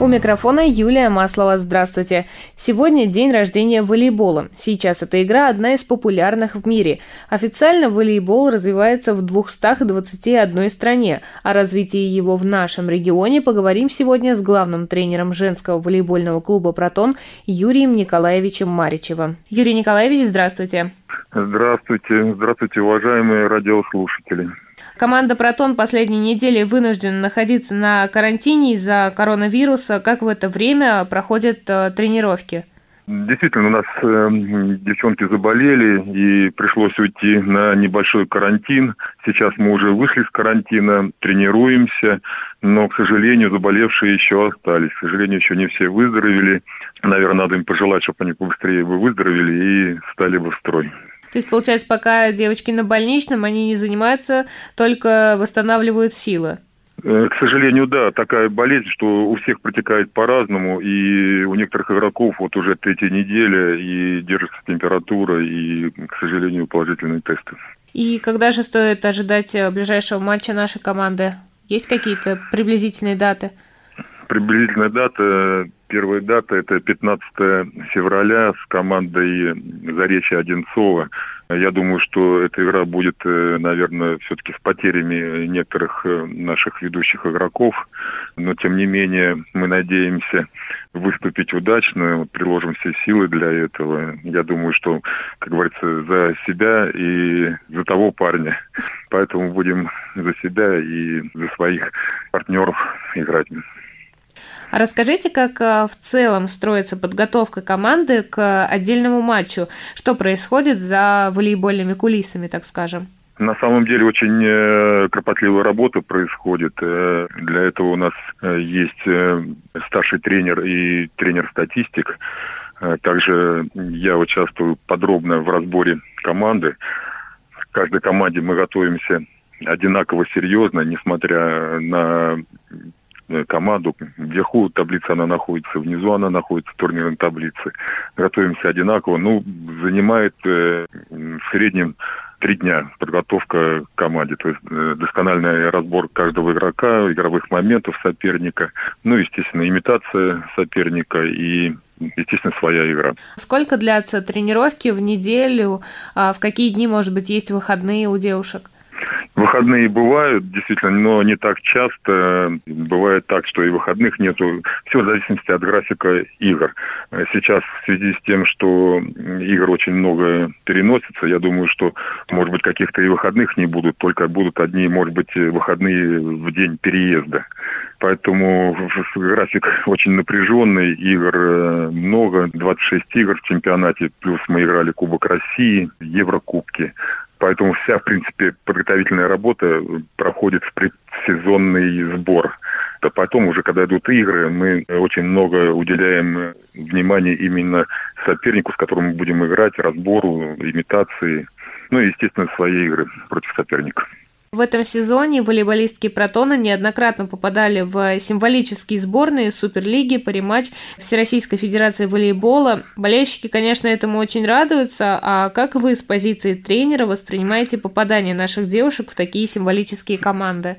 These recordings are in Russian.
У микрофона Юлия Маслова. Здравствуйте. Сегодня день рождения волейбола. Сейчас эта игра одна из популярных в мире. Официально волейбол развивается в 221 стране. О развитии его в нашем регионе поговорим сегодня с главным тренером женского волейбольного клуба «Протон» Юрием Николаевичем Маричевым. Юрий Николаевич, здравствуйте. Здравствуйте. Здравствуйте, уважаемые радиослушатели. Команда «Протон» последние недели вынуждена находиться на карантине из-за коронавируса. Как в это время проходят э, тренировки? Действительно, у нас э, девчонки заболели и пришлось уйти на небольшой карантин. Сейчас мы уже вышли с карантина, тренируемся, но, к сожалению, заболевшие еще остались. К сожалению, еще не все выздоровели. Наверное, надо им пожелать, чтобы они побыстрее бы выздоровели и стали бы в строй. То есть, получается, пока девочки на больничном, они не занимаются, только восстанавливают силы. Э, к сожалению, да, такая болезнь, что у всех протекает по-разному, и у некоторых игроков вот уже третья неделя, и держится температура, и, к сожалению, положительные тесты. И когда же стоит ожидать э, ближайшего матча нашей команды? Есть какие-то приблизительные даты? Приблизительная дата, первая дата это 15 февраля с командой Заречья Одинцова. Я думаю, что эта игра будет, э, наверное, все-таки с потерями некоторых э, наших ведущих игроков. Но, тем не менее, мы надеемся выступить удачно, приложим все силы для этого. Я думаю, что, как говорится, за себя и за того парня. Поэтому будем за себя и за своих партнеров играть. А расскажите, как э, в целом строится подготовка команды к отдельному матчу? Что происходит за волейбольными кулисами, так скажем? На самом деле очень э, кропотливая работа происходит. Э, для этого у нас есть старший тренер и тренер-статистик. Также я участвую подробно в разборе команды. В каждой команде мы готовимся одинаково серьезно, несмотря на Э, команду. Вверху таблица она находится, внизу она находится турнирной таблице. Готовимся одинаково. Ну, занимает э, в среднем три дня подготовка к команде. То есть э, доскональный разбор каждого игрока, игровых моментов соперника. Ну, естественно, имитация соперника и естественно, своя игра. Сколько длятся тренировки в неделю? А в какие дни, может быть, есть выходные у девушек? Выходные бывают, действительно, но не так часто. Бывает так, что и выходных нету. Все в зависимости от графика игр. Сейчас в связи с тем, что игр очень много переносится, я думаю, что, может быть, каких-то и выходных не будут, только будут одни, может быть, выходные в день переезда. Поэтому график очень напряженный, игр э, много, 26 игр в чемпионате, плюс мы играли Кубок России, Еврокубки. Поэтому вся, в принципе, подготовительная работа проходит в предсезонный сбор. А потом уже, когда идут игры, мы очень много уделяем внимания именно сопернику, с которым мы будем играть, разбору, имитации, ну и, естественно, свои игры против соперника. В этом сезоне волейболистки Протона неоднократно попадали в символические сборные Суперлиги по рематч Всероссийской Федерации волейбола. Болельщики, конечно, этому очень радуются. А как вы с позиции тренера воспринимаете попадание наших девушек в такие символические команды?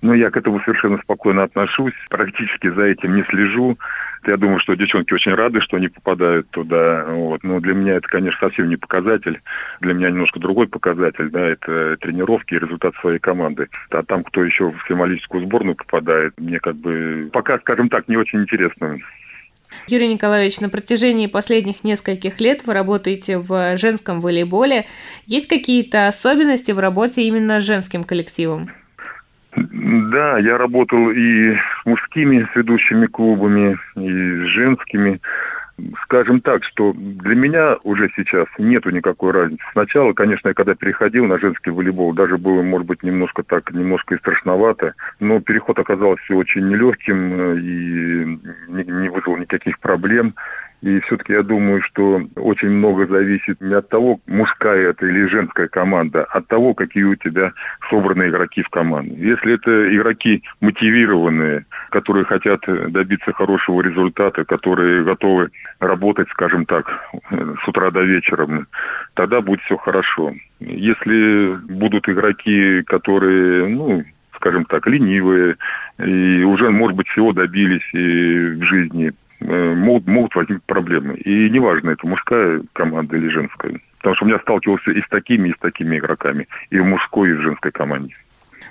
Ну, я к этому совершенно спокойно отношусь, практически за этим не слежу. Я думаю, что девчонки очень рады, что они попадают туда. Вот. Но для меня это, конечно, совсем не показатель. Для меня немножко другой показатель, да, это тренировки и результат своей команды. А там, кто еще в символическую сборную попадает, мне как бы пока, скажем так, не очень интересно. Юрий Николаевич, на протяжении последних нескольких лет вы работаете в женском волейболе. Есть какие-то особенности в работе именно с женским коллективом? Да, я работал и мужскими ведущими клубами, и с женскими. Скажем так, что для меня уже сейчас нету никакой разницы. Сначала, конечно, я когда переходил на женский волейбол, даже было, может быть, немножко так, немножко и страшновато, но переход оказался очень нелегким э, и не вызвал никаких проблем. И все-таки я думаю, что очень много зависит не от того, мужская это или женская команда, а от того, какие у тебя собраны игроки в команде. Если это игроки мотивированные, которые хотят добиться хорошего результата, которые готовы работать, скажем так, с утра до вечера, тогда будет все хорошо. Если будут игроки, которые, ну, скажем так, ленивые, и уже, может быть, всего добились и в жизни, могут, могут возникнуть проблемы. И неважно, это мужская команда или женская. Потому что у меня сталкивался и с такими, и с такими игроками. И в мужской, и в женской команде.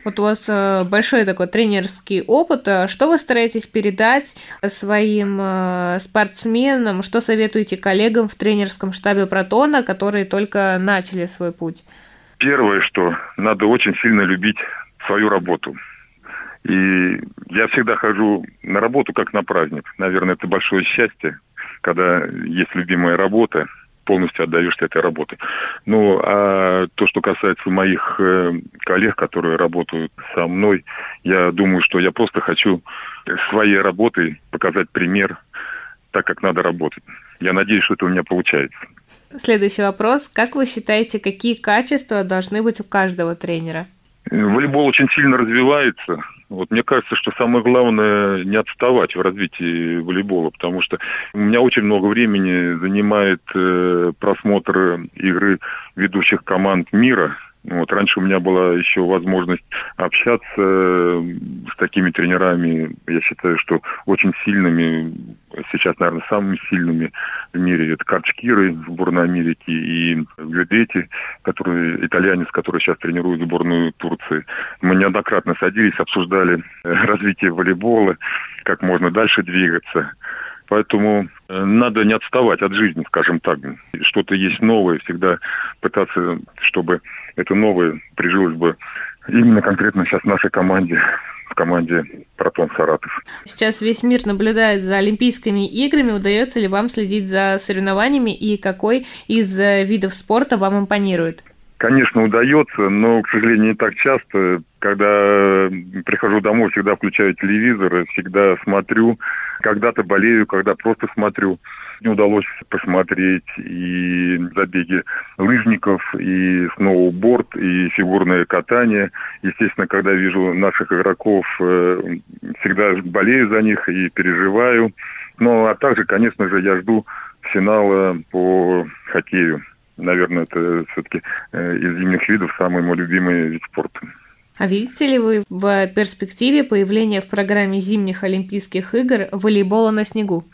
Вот у вас э, большой такой тренерский опыт. А что вы стараетесь передать своим э, спортсменам? Что советуете коллегам в тренерском штабе Протона, которые только начали свой путь? Первое, что надо очень сильно любить свою работу. И я всегда хожу на работу как на праздник. Наверное, это большое счастье, когда есть любимая работа, полностью отдаешься этой работе. Ну, а то, что касается моих э, коллег, которые работают со мной, я думаю, что я просто хочу своей работой показать пример, так как надо работать. Я надеюсь, что это у меня получается. Следующий вопрос. Как вы считаете, какие качества должны быть у каждого тренера? Волейбол очень сильно развивается. Вот мне кажется, что самое главное не отставать в развитии волейбола, потому что у меня очень много времени занимает э, просмотр игры ведущих команд мира, вот, раньше у меня была еще возможность общаться э, с такими тренерами, я считаю, что очень сильными, сейчас, наверное, самыми сильными в мире. Это Карчкиры, сборная Америки, и Гюдети, который, итальянец, который сейчас тренирует сборную Турции. Мы неоднократно садились, обсуждали э, развитие волейбола, как можно дальше двигаться. Поэтому э, надо не отставать от жизни, скажем так. Что-то есть новое, всегда пытаться, чтобы это новое прижилось бы именно конкретно сейчас в нашей команде, в команде «Протон Саратов». Сейчас весь мир наблюдает за Олимпийскими играми. Удается ли вам следить за соревнованиями и какой из э, видов спорта вам импонирует? Конечно, удается, но, к сожалению, не так часто. Когда прихожу домой, всегда включаю телевизор, всегда смотрю. Когда-то болею, когда просто смотрю. Не удалось посмотреть и забеги лыжников, и сноуборд, и фигурное катание. Естественно, когда вижу наших игроков, э, всегда болею за них и переживаю. Ну, а также, конечно же, я жду финала по хоккею наверное, это все-таки э, из зимних видов самый мой любимый вид спорта. А видите ли вы в перспективе появления в программе зимних Олимпийских игр волейбола на снегу?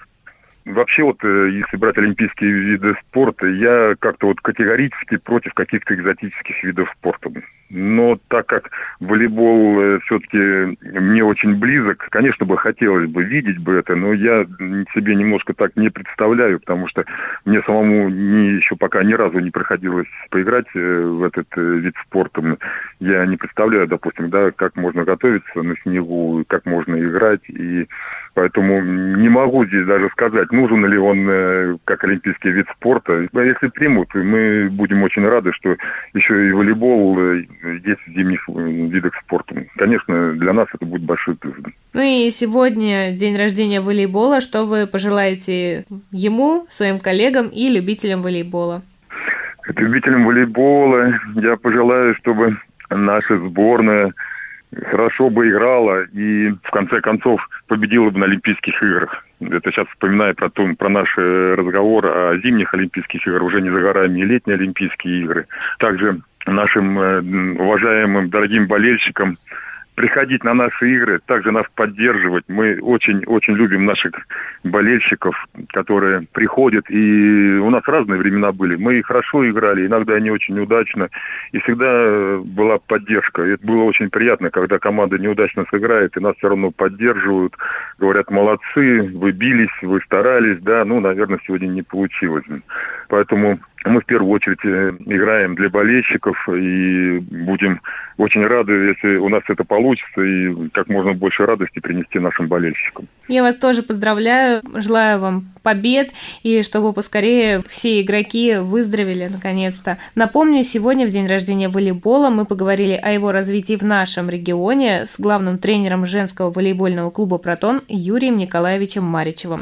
Вообще вот, э, если брать олимпийские виды спорта, я как-то вот категорически против каких-то экзотических видов спорта. Но так как волейбол э, все-таки мне очень близок, конечно бы хотелось бы видеть бы это, но я себе немножко так не представляю, потому что мне самому не, еще пока ни разу не приходилось поиграть э, в этот вид спорта. Я не представляю, допустим, да, как можно готовиться на снегу, как можно играть, и поэтому не могу здесь даже сказать, нужен ли он э, как олимпийский вид спорта. Если примут, мы будем очень рады, что еще и волейбол э, есть в зимних э, видах спорта. Конечно, для нас это будет большой плюс. Ну и сегодня день рождения волейбола. Что вы пожелаете ему, своим коллегам и любителям волейбола? Любителям волейбола я пожелаю, чтобы наша сборная хорошо бы играла и в конце концов победила бы на Олимпийских играх. Это сейчас вспоминаю про, то, про наш э, разговор о зимних Олимпийских играх, уже не за горами, и летние Олимпийские игры. Также нашим э, уважаемым, дорогим болельщикам приходить на наши игры, также нас поддерживать. Мы очень-очень любим наших болельщиков, которые приходят. И у нас разные времена были. Мы хорошо играли, иногда не очень удачно. И всегда была поддержка. И это было очень приятно, когда команда неудачно сыграет, и нас все равно поддерживают. Говорят, молодцы, вы бились, вы старались. Да, ну, наверное, сегодня не получилось. Поэтому мы в первую очередь э, играем для болельщиков и будем очень рады, если у нас это получится, и как можно больше радости принести нашим болельщикам. Я вас тоже поздравляю, желаю вам побед, и чтобы поскорее все игроки выздоровели наконец-то. Напомню, сегодня, в день рождения волейбола, мы поговорили о его развитии в нашем регионе с главным тренером женского волейбольного клуба «Протон» Юрием Николаевичем Маричевым.